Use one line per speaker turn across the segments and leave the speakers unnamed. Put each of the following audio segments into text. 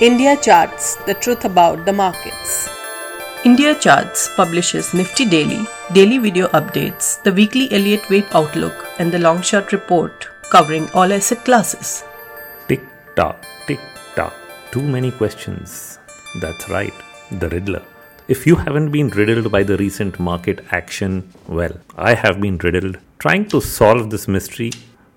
India Charts The Truth About the Markets.
India Charts publishes Nifty Daily, daily video updates, the weekly Elliott Wave Outlook, and the long short report covering all asset classes.
Tick tock, tick tock. Too many questions. That's right, the Riddler. If you haven't been riddled by the recent market action, well, I have been riddled trying to solve this mystery,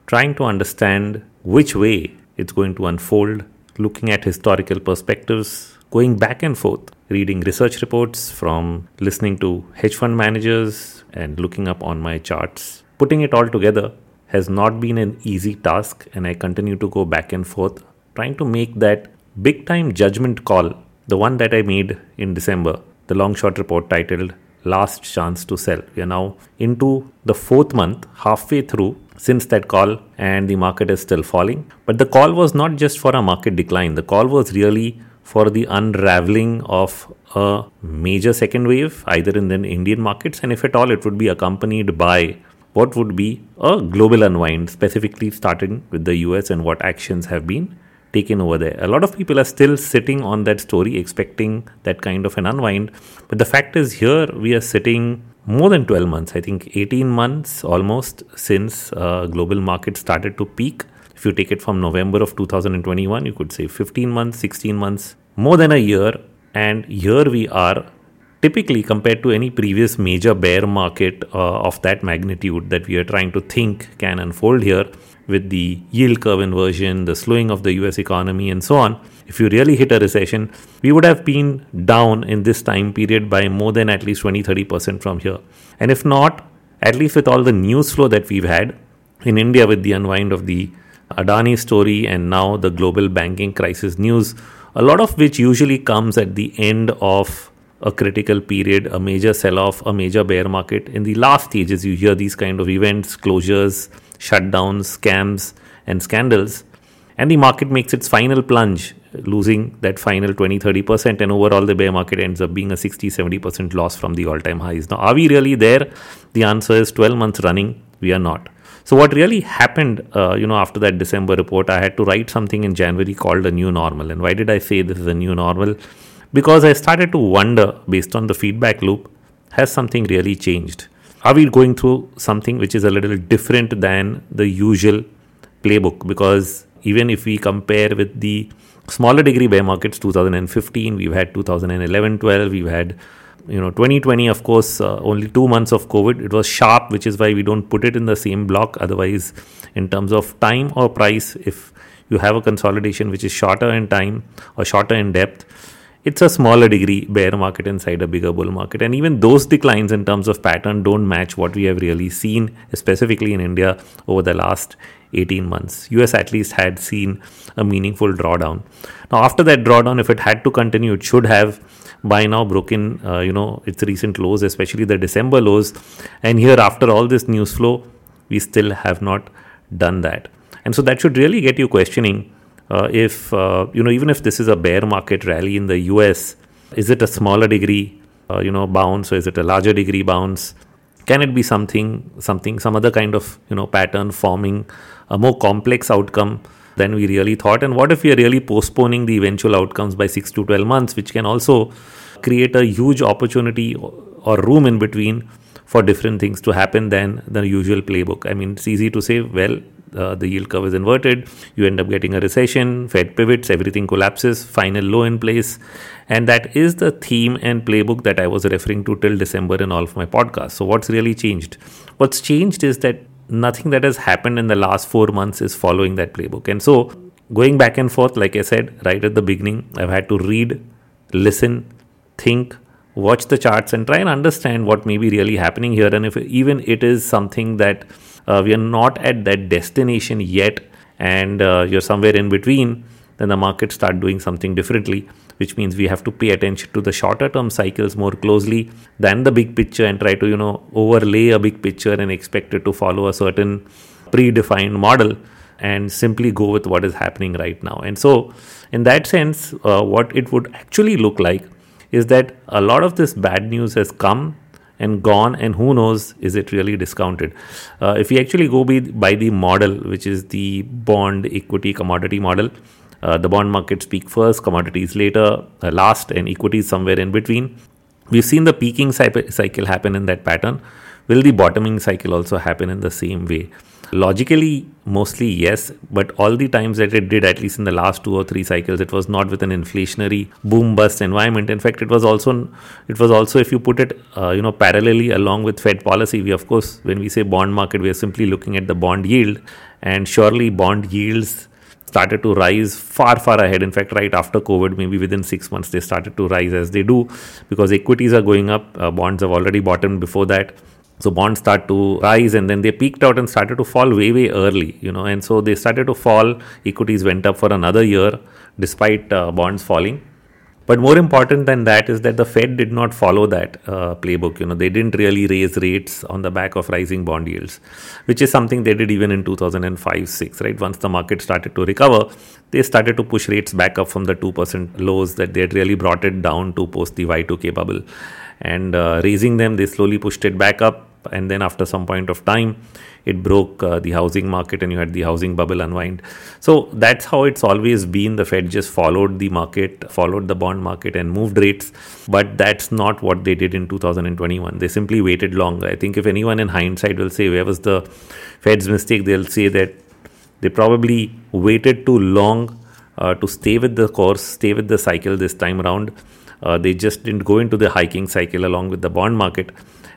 trying to understand which way it's going to unfold, looking at historical perspectives, going back and forth, reading research reports from listening to hedge fund managers and looking up on my charts. Putting it all together has not been an easy task, and I continue to go back and forth trying to make that big time judgment call, the one that I made in December, the long short report titled Last Chance to Sell. We are now into the fourth month, halfway through since that call, and the market is still falling. But the call was not just for a market decline, the call was really for the unraveling of a major second wave, either in the Indian markets, and if at all, it would be accompanied by what would be a global unwind, specifically starting with the US and what actions have been taken over there. A lot of people are still sitting on that story, expecting that kind of an unwind. But the fact is, here we are sitting more than 12 months, I think 18 months almost since uh, global market started to peak. If you take it from November of 2021, you could say 15 months, 16 months, more than a year. And here we are typically compared to any previous major bear market uh, of that magnitude that we are trying to think can unfold here with the yield curve inversion, the slowing of the US economy, and so on. If you really hit a recession, we would have been down in this time period by more than at least 20 30% from here. And if not, at least with all the news flow that we've had in India with the unwind of the Adani story and now the global banking crisis news, a lot of which usually comes at the end of a critical period, a major sell off, a major bear market. In the last stages, you hear these kind of events, closures, shutdowns, scams, and scandals. And the market makes its final plunge, losing that final 20 30%. And overall, the bear market ends up being a 60 70% loss from the all time highs. Now, are we really there? The answer is 12 months running, we are not. So, what really happened, uh, you know, after that December report, I had to write something in January called a new normal. And why did I say this is a new normal? Because I started to wonder based on the feedback loop has something really changed? Are we going through something which is a little different than the usual playbook? Because even if we compare with the smaller degree bear markets 2015 we've had 2011 12 we've had you know 2020 of course uh, only 2 months of covid it was sharp which is why we don't put it in the same block otherwise in terms of time or price if you have a consolidation which is shorter in time or shorter in depth it's a smaller degree bear market inside a bigger bull market. And even those declines in terms of pattern don't match what we have really seen, specifically in India over the last 18 months. US at least had seen a meaningful drawdown. Now, after that drawdown, if it had to continue, it should have by now broken, uh, you know, its recent lows, especially the December lows. And here, after all this news flow, we still have not done that. And so that should really get you questioning if uh, you know even if this is a bear market rally in the US, is it a smaller degree uh, you know bounce or is it a larger degree bounce? Can it be something something some other kind of you know pattern forming a more complex outcome than we really thought? And what if we are really postponing the eventual outcomes by six to twelve months, which can also create a huge opportunity or room in between for different things to happen than the usual playbook. I mean, it's easy to say, well, uh, the yield curve is inverted, you end up getting a recession, Fed pivots, everything collapses, final low in place. And that is the theme and playbook that I was referring to till December in all of my podcasts. So, what's really changed? What's changed is that nothing that has happened in the last four months is following that playbook. And so, going back and forth, like I said right at the beginning, I've had to read, listen, think, watch the charts, and try and understand what may be really happening here. And if even it is something that uh, we are not at that destination yet and uh, you're somewhere in between then the market start doing something differently which means we have to pay attention to the shorter term cycles more closely than the big picture and try to you know overlay a big picture and expect it to follow a certain predefined model and simply go with what is happening right now. And so in that sense uh, what it would actually look like is that a lot of this bad news has come and gone and who knows is it really discounted uh, if we actually go by, by the model which is the bond equity commodity model Uh, the bond markets peak first, commodities later, uh, last, and equities somewhere in between. We've seen the peaking cycle happen in that pattern. Will the bottoming cycle also happen in the same way? Logically, mostly yes, but all the times that it did, at least in the last two or three cycles, it was not with an inflationary boom bust environment. In fact, it was also it was also if you put it, uh, you know, parallelly along with Fed policy. We of course, when we say bond market, we are simply looking at the bond yield, and surely bond yields started to rise far far ahead in fact right after covid maybe within 6 months they started to rise as they do because equities are going up uh, bonds have already bottomed before that so bonds start to rise and then they peaked out and started to fall way way early you know and so they started to fall equities went up for another year despite uh, bonds falling but more important than that is that the Fed did not follow that uh, playbook. You know, they didn't really raise rates on the back of rising bond yields, which is something they did even in 2005-6. Right, once the market started to recover, they started to push rates back up from the two percent lows that they had really brought it down to post the Y2K bubble, and uh, raising them, they slowly pushed it back up and then after some point of time it broke uh, the housing market and you had the housing bubble unwind. So that's how it's always been. The fed just followed the market followed the bond market and moved rates. But that's not what they did in 2021 they simply waited longer. I think if anyone in hindsight will say where was the fed's mistake? They'll say that they probably waited too long uh, to stay with the course stay with the cycle this time around. Uh, they just didn't go into the hiking cycle along with the bond market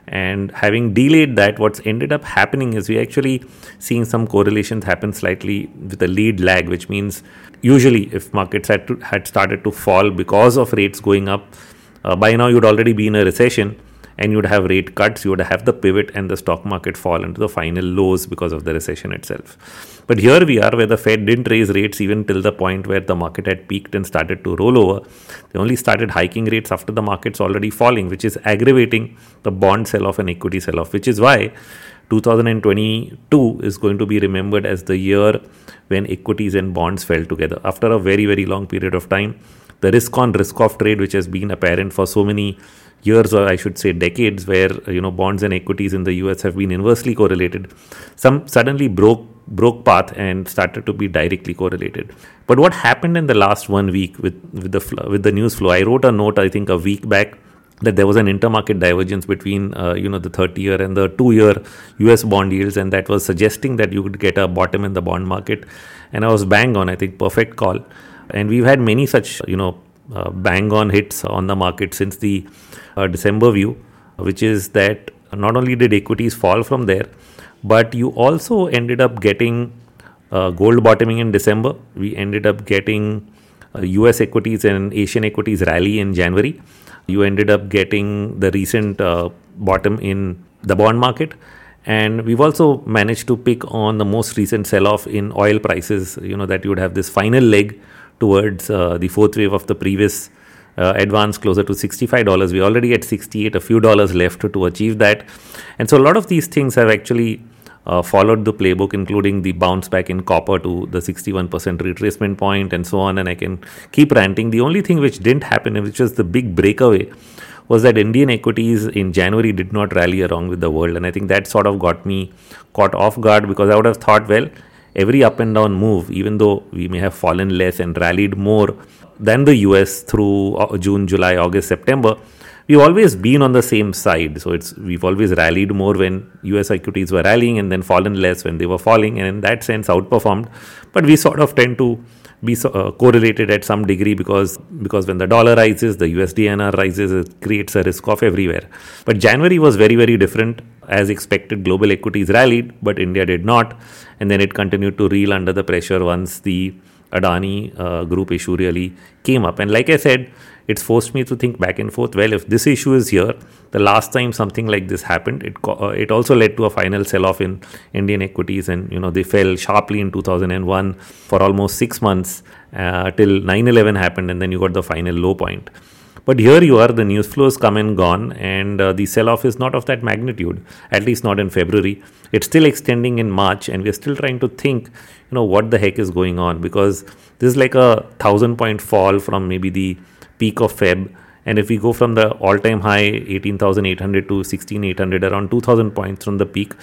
and having delayed that what's ended up happening is we actually seeing some correlations happen slightly with a lead lag which means usually if markets had to, had started to fall because of rates going up uh, by now you'd already be in a recession and you'd have rate cuts, you would have the pivot and the stock market fall into the final lows because of the recession itself. But here we are where the Fed didn't raise rates even till the point where the market had peaked and started to roll over. They only started hiking rates after the market's already falling, which is aggravating the bond sell off and equity sell off, which is why 2022 is going to be remembered as the year when equities and bonds fell together after a very, very long period of time. The risk on risk off trade, which has been apparent for so many years or I should say decades where you know bonds and equities in the US have been inversely correlated. Some suddenly broke broke path and started to be directly correlated. But what happened in the last one week with with the with the news flow? I wrote a note I think a week back that there was an intermarket divergence between uh, you know the 30 year and the 2 year US bond yields and that was suggesting that you could get a bottom in the bond market. And I was bang on I think perfect call. And we've had many such you know bang on hits on the market since the uh, December view, which is that not only did equities fall from there, but you also ended up getting uh, gold bottoming in December. We ended up getting US uh, equities and Asian equities rally in January. You ended up getting the recent uh, bottom in the bond market and we've also managed to pick on the most recent sell off in oil prices you know that you would have this final leg towards uh, the fourth wave of the previous uh, advance closer to $65. We're already at 68, a few dollars left to, to achieve that. And so a lot of these things have actually uh, followed the playbook, including the bounce back in copper to the 61% retracement point and so on. And I can keep ranting. The only thing which didn't happen, which was the big breakaway, was that Indian equities in January did not rally along with the world. And I think that sort of got me caught off guard because I would have thought, well, every up and down move, even though we may have fallen less and rallied more than the US through uh, June, July, August, September, we've always been on the same side. So it's we've always rallied more when US equities were rallying and then fallen less when they were falling, and in that sense outperformed. But we sort of tend to be uh, correlated at some degree because because when the dollar rises, the USDINR rises, it creates a risk off everywhere. But January was very very different. As expected, global equities rallied, but India did not, and then it continued to reel under the pressure once the Adani uh, group issue really came up. And like I said, it's forced me to think back and forth. Well, if this issue is here, the last time something like this happened, it uh, it also led to a final sell-off in Indian equities, and you know they fell sharply in 2001 for almost six months uh, till 9/11 happened, and then you got the final low point. But here you are, the news flow is come and gone, and uh, the sell off is not of that magnitude, at least not in February. It's still extending in March, and we're still trying to think, you know, what the heck is going on because this is like a thousand point fall from maybe the peak of Feb. And if we go from the all time high 18,800 to 16,800, around 2,000 points from the peak,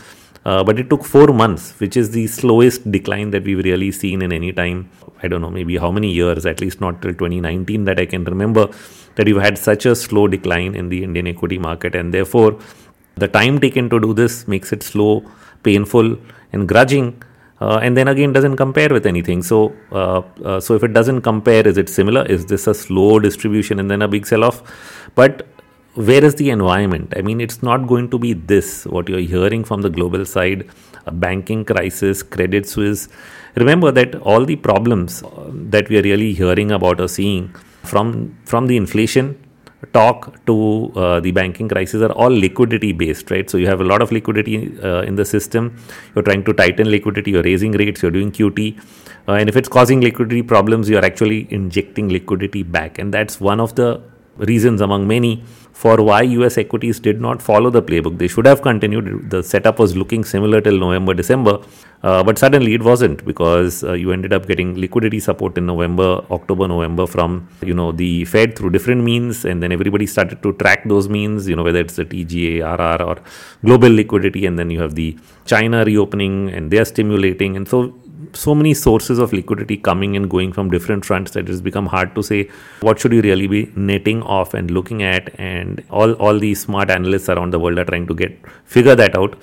Uh, but it took four months, which is the slowest decline that we've really seen in any time. I don't know, maybe how many years, at least not till 2019 that I can remember, that you've had such a slow decline in the Indian equity market. And therefore, the time taken to do this makes it slow, painful, and grudging. Uh, and then again doesn't compare with anything. So, uh, uh, so if it doesn't compare, is it similar? Is this a slow distribution and then a big sell-off? But where is the environment? I mean, it's not going to be this, what you're hearing from the global side, a banking crisis, Credit Suisse. Remember that all the problems uh, that we are really hearing about or seeing from, from the inflation talk to uh, the banking crisis are all liquidity based, right? So you have a lot of liquidity uh, in the system. You're trying to tighten liquidity, you're raising rates, you're doing QT. Uh, and if it's causing liquidity problems, you're actually injecting liquidity back. And that's one of the reasons among many for why US equities did not follow the playbook. They should have continued. The setup was looking similar till November, December, uh, but suddenly it wasn't because uh, you ended up getting liquidity support in November, October, November from you know the Fed through different means, and then everybody started to track those means. You know whether it's the TGA, RR, or global liquidity, and then you have the China reopening, and they're stimulating, and so so many sources of liquidity coming and going from different fronts that it's become hard to say what should you really be netting off and looking at and all all these smart analysts around the world are trying to get figure that out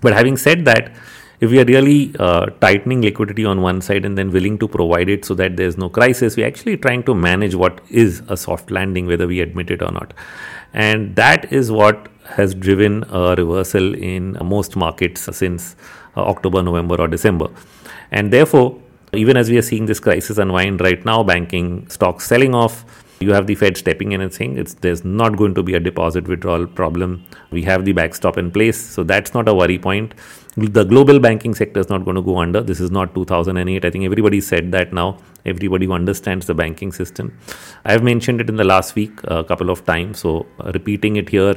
but having said that if we are really uh, tightening liquidity on one side and then willing to provide it so that there's no crisis, we're actually trying to manage what is a soft landing, whether we admit it or not. And that is what has driven a reversal in most markets since uh, October, November, or December. And therefore, even as we are seeing this crisis unwind right now, banking stocks selling off, you have the Fed stepping in and saying it's there's not going to be a deposit withdrawal problem. We have the backstop in place, so that's not a worry point. The global banking sector is not going to go under. This is not 2008. I think everybody said that now. Everybody who understands the banking system. I've mentioned it in the last week a couple of times, so uh, repeating it here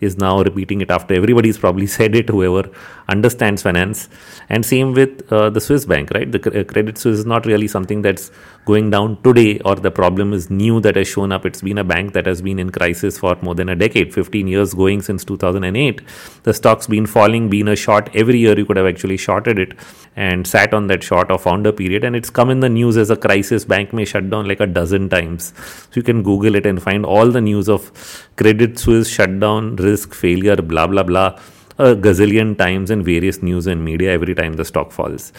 is now repeating it after everybody's probably said it, whoever understands finance. And same with uh, the Swiss bank, right? The uh, Credit Suisse is not really something that's going down today or the problem is new that has shown up. It's been a bank that has been in crisis for more than a decade, 15 years going since 2008. The stock's been falling, been a short every year. You could have actually shorted it and sat on that short or founder period. And it's come in the news as a crisis. Bank may shut down like a dozen times. So you can Google it and find all the news of Credit Suisse shutdown, risk, failure, blah, blah, blah a gazillion times in various news and media every time the stock falls.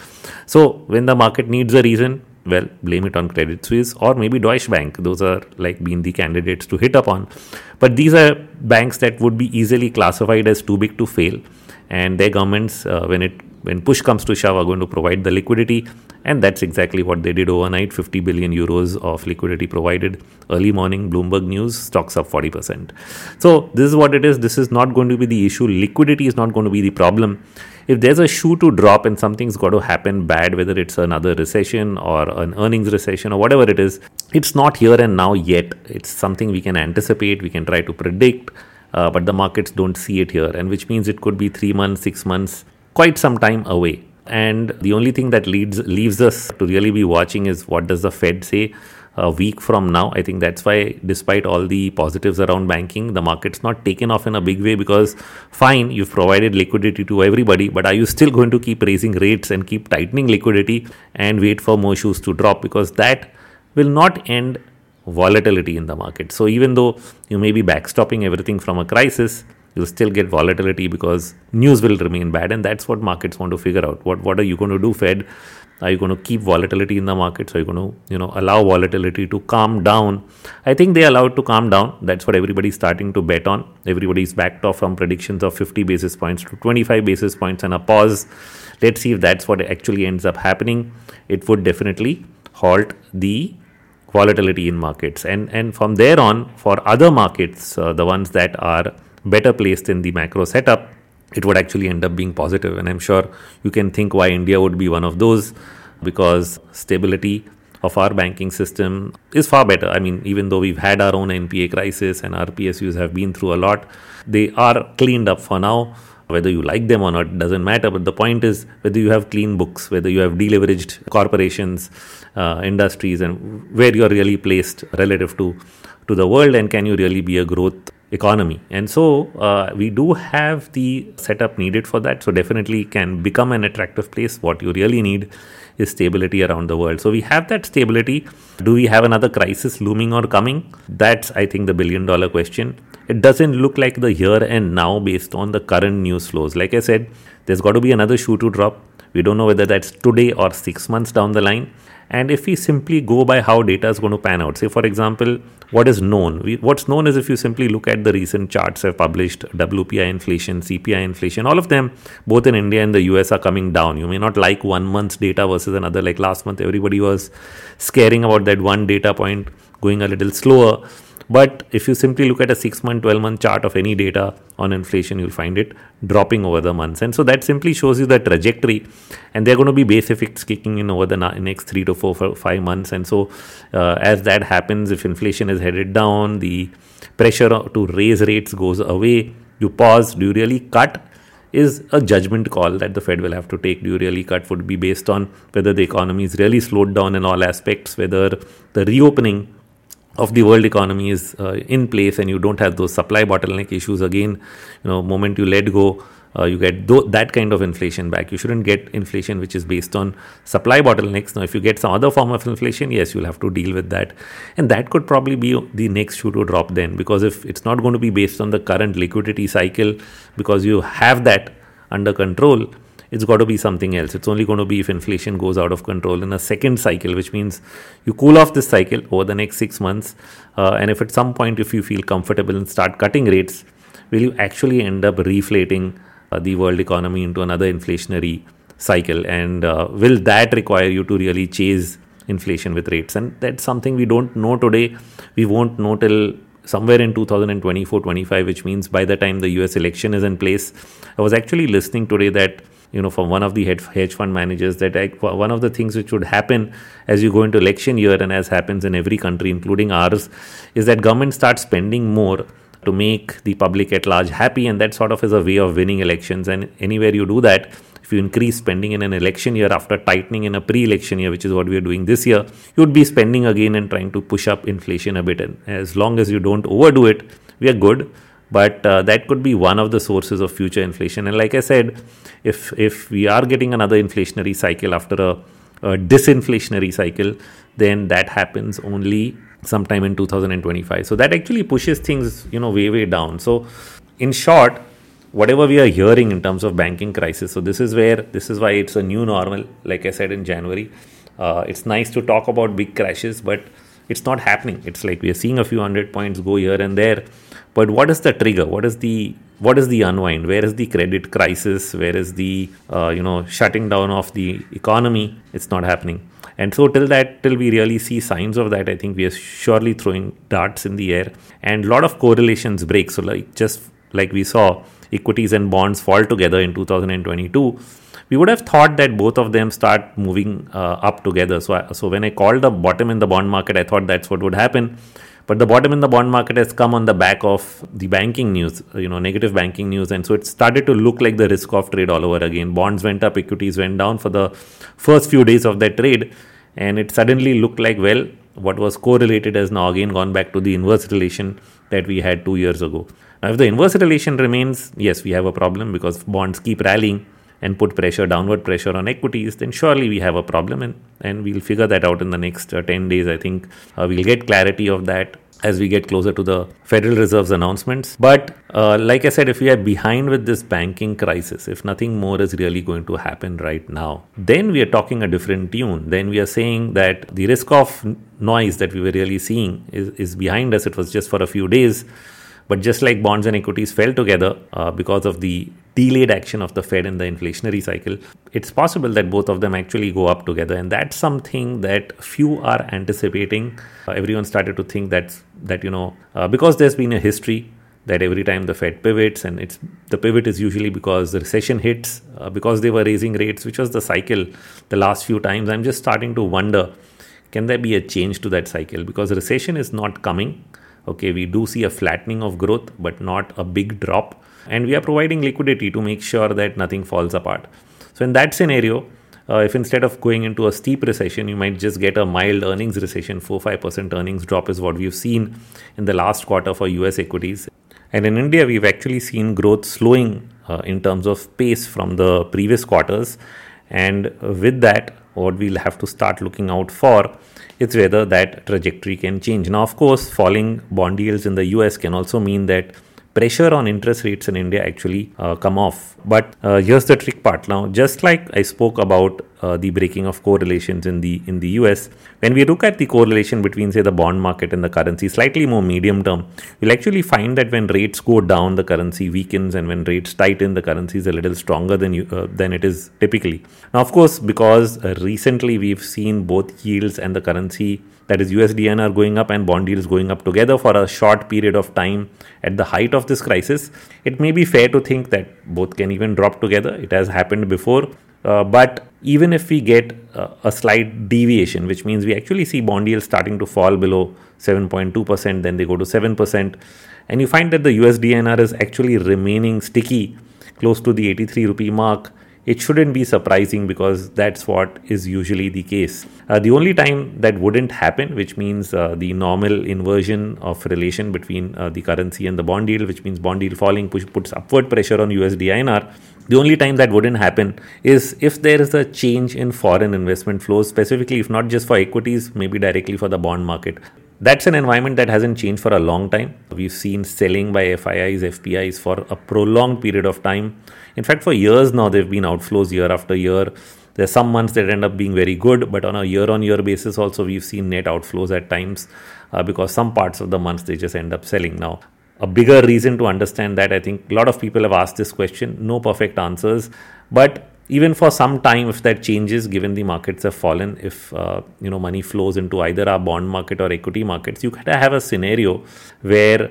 So when the market needs a reason, well, blame it on Credit Suisse or maybe Deutsche Bank. Those are like being the candidates to hit upon. But these are banks that would be easily classified as too big to fail, and their governments, uh, when it when push comes to shove, are going to provide the liquidity, and that's exactly what they did overnight. 50 billion euros of liquidity provided early morning. Bloomberg News stocks up 40%. So this is what it is. This is not going to be the issue. Liquidity is not going to be the problem if there's a shoe to drop and something's got to happen bad, whether it's another recession or an earnings recession or whatever it is, it's not here and now yet. It's something we can anticipate, we can try to predict, uh, but the markets don't see it here, and which means it could be three months, six months, quite some time away. And the only thing that leads leaves us to really be watching is what does the Fed say a week from now. I think that's why, despite all the positives around banking, the market's not taken off in a big way because, fine, you've provided liquidity to everybody, but are you still going to keep raising rates and keep tightening liquidity and wait for more shoes to drop? Because that will not end volatility in the market. So, even though you may be backstopping everything from a crisis, you'll still get volatility because news will remain bad and that's what markets want to figure out what what are you going to do fed are you going to keep volatility in the markets? Are you going to, you know, allow volatility to calm down? I think they allowed to calm down. That's what everybody's starting to bet on. Everybody's backed off from predictions of 50 basis points to 25 basis points and a pause. Let's see if that's what actually ends up happening. It would definitely halt the volatility in markets. And and from there on, for other markets, uh, the ones that are better placed in the macro setup, it would actually end up being positive. And I'm sure you can think why India would be one of those because stability of our banking system is far better. I mean, even though we've had our own NPA crisis and our PSUs have been through a lot, they are cleaned up for now. Whether you like them or not doesn't matter. But the point is whether you have clean books, whether you have deleveraged corporations, uh, industries, and where you're really placed relative to to the world, and can you really be a growth economy. And so uh, we do have the setup needed for that. So definitely can become an attractive place. What you really need is stability around the world. So we have that stability. Do we have another crisis looming or coming? That's, I think, the billion dollar question. It doesn't look like the here and now based on the current news flows. Like I said, there's got to be another shoe to drop. We don't know whether that's today or six months down the line. And if we simply go by how data is going to pan out, say for example, what is known? We, what's known is if you simply look at the recent charts I've published, WPI inflation, CPI inflation, all of them, both in India and the US, are coming down. You may not like one month's data versus another. Like last month, everybody was scaring about that one data point going a little slower but if you simply look at a 6 month, 12 month chart of any data on inflation, you'll find it dropping over the months. And so that simply shows you the trajectory. And there are going to be base effects kicking in over the next three to four, four five months. And so uh, as that happens, if inflation is headed down, the pressure to raise rates goes away. You pause. Do you really cut? is a judgment call that the Fed will have to take. Do you really cut would be based on whether the economy is really slowed down in all aspects, whether the reopening of the world economy is uh, in place and you don't have those supply bottleneck issues again you know moment you let go uh, you get th- that kind of inflation back. You shouldn't get inflation which is based on supply bottlenecks. Now if you get some other form of inflation yes you'll have to deal with that. And that could probably be the next shoe to drop then because if it's not going to be based on the current liquidity cycle because you have that under control it's got to be something else. It's only going to be if inflation goes out of control in a second cycle, which means you cool off this cycle over the next six months. Uh, and if at some point, if you feel comfortable and start cutting rates, will you actually end up reflating uh, the world economy into another inflationary cycle? And uh, will that require you to really chase inflation with rates? And that's something we don't know today. We won't know till somewhere in 2024 25 which means by the time the US election is in place i was actually listening today that you know from one of the hedge fund managers that I, one of the things which would happen as you go into election year and as happens in every country including ours is that government starts spending more to make the public at large happy and that sort of is a way of winning elections. And anywhere you do that if you increase spending in an election year after tightening in a pre-election year which is what we are doing this year you would be spending again and trying to push up inflation a bit. And as long as you don't overdo it we are good but uh, that could be one of the sources of future inflation. And like i said if if we are getting another inflationary cycle after a, a disinflationary cycle then that happens only sometime in 2025 so that actually pushes things you know way way down. So in short whatever we are hearing in terms of banking crisis so this is where this is why it's a new normal like i said in january. Uh, it's nice to talk about big crashes but it's not happening. It's like we are seeing a few hundred points go here and there but what is the trigger? What is the what is the unwind? Where is the credit crisis? Where is the uh, you know shutting down of the economy? It's not happening. And so till that till we really see signs of that i think we are surely throwing darts in the air. And a lot of correlations break. So like just like we saw equities and bonds fall together in 2022 we would have thought that both of them start moving uh, up together. So I, so when i called the bottom in the bond market i thought that's what would happen but the bottom in the bond market has come on the back of the banking news, you know, negative banking news. And so it started to look like the risk off trade all over again. Bonds went up, equities went down for the first few days of that trade. And it suddenly looked like, well, what was correlated has now again gone back to the inverse relation that we had two years ago. Now, if the inverse relation remains, yes, we have a problem because bonds keep rallying and put pressure, downward pressure on equities, then surely we have a problem and, and we'll figure that out in the next uh, 10 days. I think uh, we'll get clarity of that as we get closer to the Federal Reserve's announcements. But uh, like I said, if we are behind with this banking crisis, if nothing more is really going to happen right now, then we are talking a different tune. Then we are saying that the risk of noise that we were really seeing is, is behind us. It was just for a few days. But just like bonds and equities fell together uh, because of the delayed action of the Fed in the inflationary cycle, it's possible that both of them actually go up together. And that's something that few are anticipating. Uh, everyone started to think that, that you know, uh, because there's been a history that every time the Fed pivots, and it's the pivot is usually because the recession hits, uh, because they were raising rates, which was the cycle the last few times. I'm just starting to wonder can there be a change to that cycle? Because recession is not coming okay we do see a flattening of growth but not a big drop. And we are providing liquidity to make sure that nothing falls apart. So in that scenario uh, if instead of going into a steep recession you might just get a mild earnings recession 4 5% earnings drop is what we've seen in the last quarter for us equities. And in India, we've actually seen growth slowing uh, in terms of pace from the previous quarters. And with that, what we'll have to start looking out for is whether that trajectory can change. Now, of course, falling bond yields in the US can also mean that pressure on interest rates in India actually uh, come off. But uh, here's the trick part. Now, just like I spoke about uh, the breaking of correlations in the in the US, when we look at the correlation between say the bond market and the currency, slightly more medium term, we'll actually find that when rates go down, the currency weakens, and when rates tighten, the currency is a little stronger than you, uh, than it is typically. Now, of course, because uh, recently we've seen both yields and the currency that is USDINR going up and bond yields going up together for a short period of time at the height of this crisis, it may be fair to think that both can even drop together. It has happened before. Uh, but even if we get uh, a slight deviation, which means we actually see bond yields starting to fall below 7.2%, then they go to 7%, and you find that the USDNR is actually remaining sticky close to the 83 rupee mark, it shouldn't be surprising because that's what is usually the case. Uh, the only time that wouldn't happen, which means uh, the normal inversion of relation between uh, the currency and the bond yield, which means bond yield falling push, puts upward pressure on USD INR. The only time that wouldn't happen is if there is a change in foreign investment flows, specifically, if not just for equities, maybe directly for the bond market. That's an environment that hasn't changed for a long time. We've seen selling by FIIs, FPIs for a prolonged period of time. In fact, for years now, there have been outflows year after year. There are some months that end up being very good, but on a year on year basis, also, we've seen net outflows at times uh, because some parts of the months they just end up selling. Now, a bigger reason to understand that, I think a lot of people have asked this question, no perfect answers, but even for some time if that changes given the markets have fallen if uh, you know money flows into either our bond market or equity markets you have a scenario where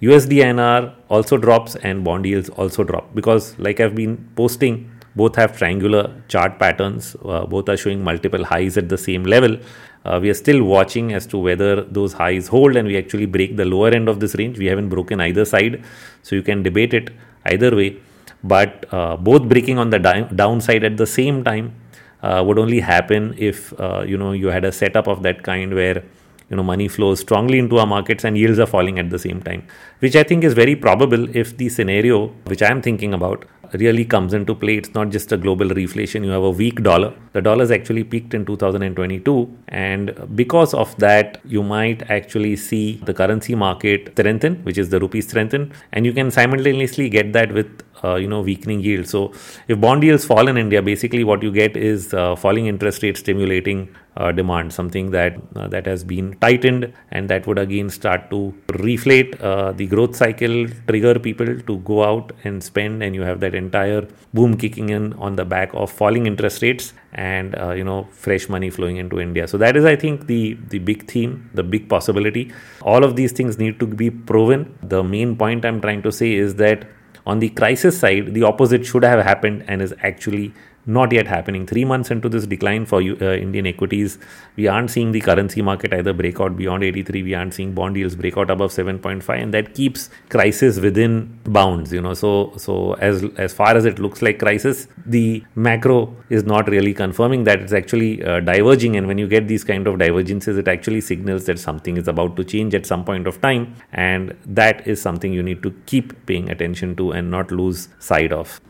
USD USDINR also drops and bond yields also drop. Because like I've been posting both have triangular chart patterns uh, both are showing multiple highs at the same level. Uh, we are still watching as to whether those highs hold and we actually break the lower end of this range. We haven't broken either side so you can debate it either way but uh, both breaking on the di- downside at the same time uh, would only happen if uh, you know you had a setup of that kind where you know money flows strongly into our markets and yields are falling at the same time which i think is very probable if the scenario which i am thinking about really comes into play. It's not just a global reflation. You have a weak dollar. The dollar has actually peaked in 2022. And because of that, you might actually see the currency market strengthen, which is the rupee strengthen. And you can simultaneously get that with uh, you know weakening yield. So if bond yields fall in India, basically what you get is uh, falling interest rates stimulating uh, demand, something that uh, that has been tightened, and that would again start to reflate uh, the growth cycle, trigger people to go out and spend, and you have that entire boom kicking in on the back of falling interest rates and uh, you know fresh money flowing into India. So that is, I think, the the big theme, the big possibility. All of these things need to be proven. The main point I'm trying to say is that on the crisis side, the opposite should have happened and is actually not yet happening. Three months into this decline for uh, Indian equities, we aren't seeing the currency market either break out beyond 83. We aren't seeing bond yields break out above 7.5, and that keeps crisis within bounds. You know, so so as as far as it looks like crisis, the macro is not really confirming that it's actually uh, diverging. And when you get these kind of divergences, it actually signals that something is about to change at some point of time, and that is something you need to keep paying attention to and not lose sight of.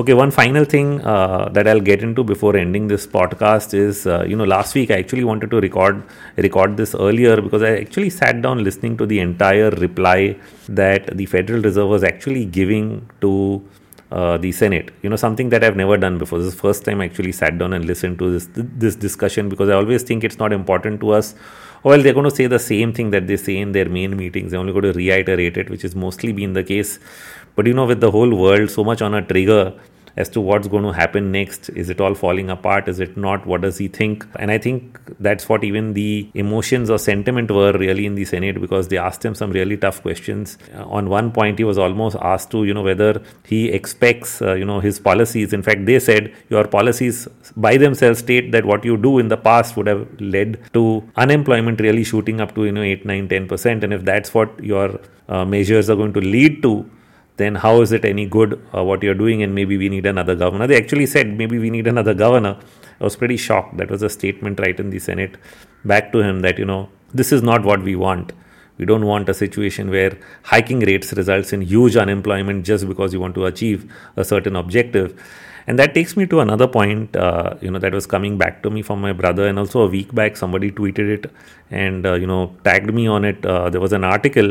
Okay, one final thing uh, that I'll get into before ending this podcast is, uh, you know, last week I actually wanted to record record this earlier because I actually sat down listening to the entire reply that the Federal Reserve was actually giving to uh, the Senate. You know, something that I've never done before. This is the first time I actually sat down and listened to this this discussion because I always think it's not important to us. Well, they're going to say the same thing that they say in their main meetings. They're only going to reiterate it, which has mostly been the case but you know, with the whole world so much on a trigger as to what's going to happen next, is it all falling apart? Is it not? What does he think? And I think that's what even the emotions or sentiment were really in the Senate because they asked him some really tough questions. Uh, on one point, he was almost asked to, you know, whether he expects, uh, you know, his policies. In fact, they said your policies by themselves state that what you do in the past would have led to unemployment really shooting up to, you know, 8, 9, 10%. And if that's what your uh, measures are going to lead to, then how is it any good uh, what you're doing and maybe we need another governor? They actually said maybe we need another governor. I was pretty shocked. That was a statement right in the senate back to him that you know this is not what we want. We don't want a situation where hiking rates results in huge unemployment just because you want to achieve a certain objective. And that takes me to another point, uh, you know, that was coming back to me from my brother, and also a week back somebody tweeted it and uh, you know tagged me on it. Uh, there was an article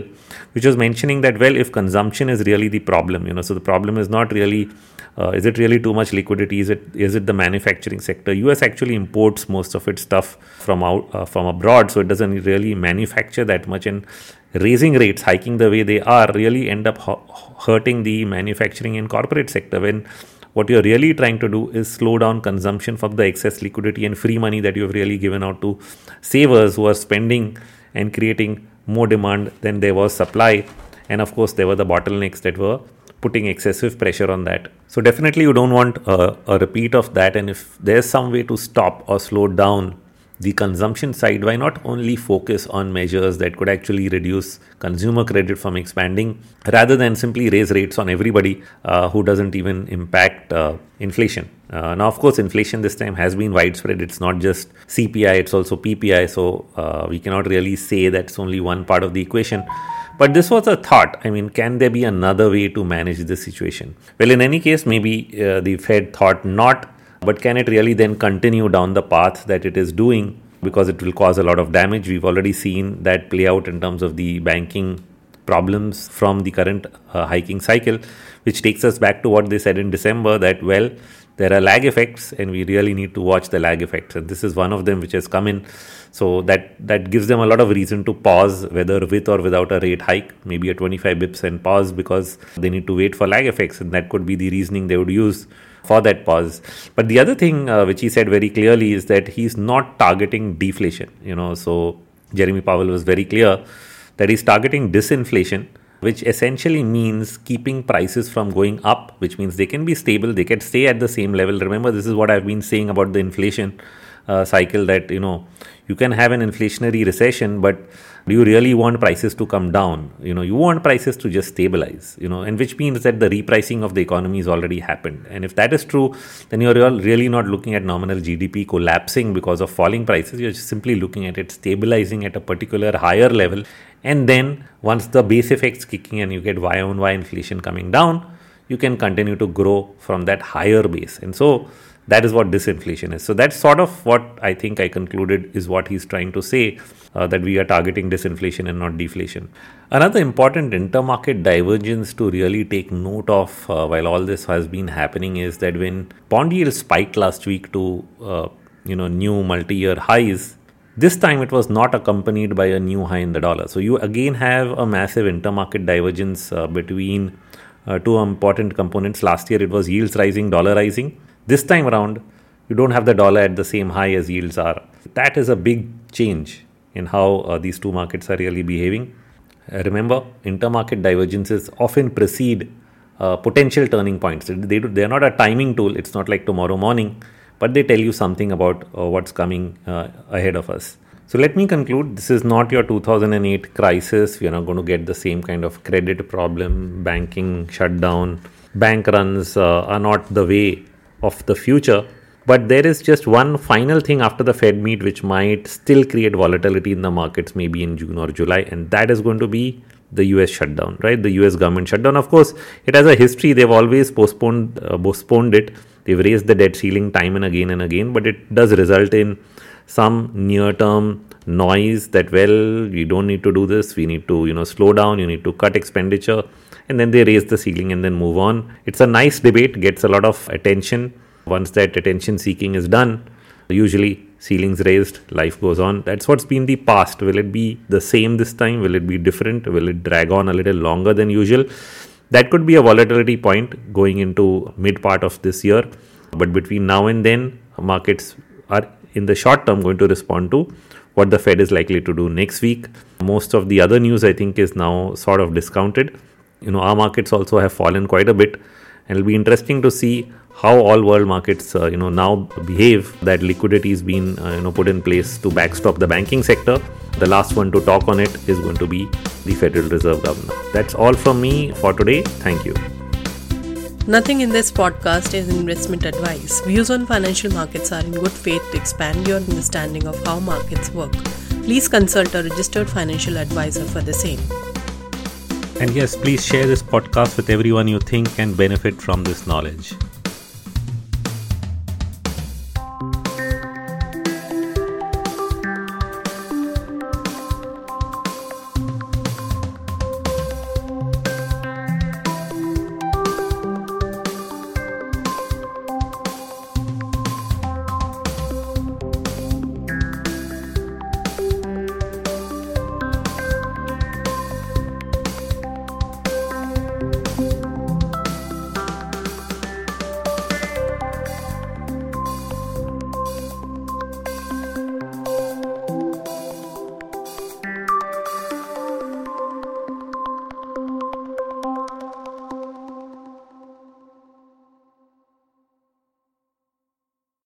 which was mentioning that well, if consumption is really the problem, you know, so the problem is not really uh, is it really too much liquidity? Is it is it the manufacturing sector? US actually imports most of its stuff from out uh, from abroad, so it doesn't really manufacture that much. And raising rates, hiking the way they are, really end up hurting the manufacturing and corporate sector when what you're really trying to do is slow down consumption from the excess liquidity and free money that you've really given out to savers who are spending and creating more demand than there was supply. And of course, there were the bottlenecks that were putting excessive pressure on that. So, definitely, you don't want a, a repeat of that. And if there's some way to stop or slow down the consumption side, why not only focus on measures that could actually reduce consumer credit from expanding rather than simply raise rates on everybody uh, who doesn't even impact uh, inflation? Uh, now, of course, inflation this time has been widespread. It's not just CPI, it's also PPI. So, uh, we cannot really say that's only one part of the equation. But this was a thought. I mean, can there be another way to manage this situation? Well, in any case, maybe uh, the Fed thought not but can it really then continue down the path that it is doing? Because it will cause a lot of damage. We've already seen that play out in terms of the banking problems from the current uh, hiking cycle, which takes us back to what they said in December that, well, there are lag effects and we really need to watch the lag effects. And this is one of them which has come in. So that, that gives them a lot of reason to pause, whether with or without a rate hike, maybe a 25 bips and pause because they need to wait for lag effects. And that could be the reasoning they would use for that pause. But the other thing uh, which he said very clearly is that he's not targeting deflation. You know, so Jeremy Powell was very clear that he's targeting disinflation, which essentially means keeping prices from going up, which means they can be stable, they can stay at the same level. Remember, this is what I've been saying about the inflation uh, cycle that you know you can have an inflationary recession, but do you really want prices to come down? You know you want prices to just stabilize you know and which means that the repricing of the economy has already happened. And if that is true then you're really not looking at nominal gdp collapsing because of falling prices. You're simply looking at it stabilizing at a particular higher level and then once the base effects kicking and you get y on y inflation coming down you can continue to grow from that higher base and so that is what disinflation is so that's sort of what i think i concluded is what he's trying to say uh, that we are targeting disinflation and not deflation. Another important intermarket divergence to really take note of uh, while all this has been happening is that when bond yields spiked last week to uh, you know new multi-year highs, this time it was not accompanied by a new high in the dollar. So you again have a massive intermarket divergence uh, between uh, two important components. Last year it was yields rising, dollar rising. This time around, you don't have the dollar at the same high as yields are. That is a big change in how uh, these two markets are really behaving. Uh, remember, intermarket divergences often precede uh, potential turning points. They, do, they are not a timing tool, it's not like tomorrow morning, but they tell you something about uh, what's coming uh, ahead of us. So let me conclude this is not your 2008 crisis. We are not going to get the same kind of credit problem, banking shutdown, bank runs uh, are not the way of the future but there is just one final thing after the Fed meet which might still create volatility in the markets, maybe in June or July, and that is going to be the US shutdown, right? The US government shutdown. Of course, it has a history. They've always postponed uh, postponed it. They've raised the debt ceiling time and again and again, but it does result in some near-term noise that well, we don't need to do this. We need to, you know, slow down. You need to cut expenditure, and then they raise the ceiling and then move on. It's a nice debate, gets a lot of attention once that attention seeking is done, usually ceilings raised, life goes on. That's what's been the past. Will it be the same this time? Will it be different? Will it drag on a little longer than usual? That could be a volatility point going into mid part of this year. But between now and then, markets are in the short term going to respond to what the Fed is likely to do next week. Most of the other news, I think, is now sort of discounted. You know, our markets also have fallen quite a bit, and it'll be interesting to see how all world markets uh, you know now behave that liquidity is being uh, you know put in place to backstop the banking sector the last one to talk on it is going to be the federal reserve governor that's all from me for today thank you
Nothing in this podcast is investment advice. Views on financial markets are in good faith to expand your understanding of how markets work. Please consult a registered financial advisor for the same.
And yes, please share this podcast with everyone you think can benefit from this knowledge.